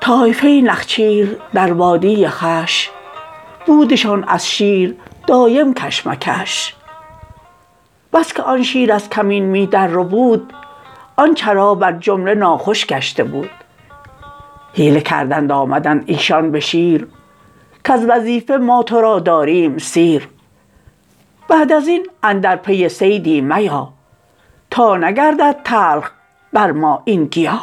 طایفه نخچیر در وادی خوش بودشان از شیر دایم کشمکش. بس که آن شیر از کمین می در ربود آن چرا بر جمله ناخوش گشته بود. حیله کردند آمدند ایشان به شیر کز وظیفه ما ترا داریم سیر. بعد ازین اندر پی صیدی میا تا نگردد تلخ بر ما این گیا.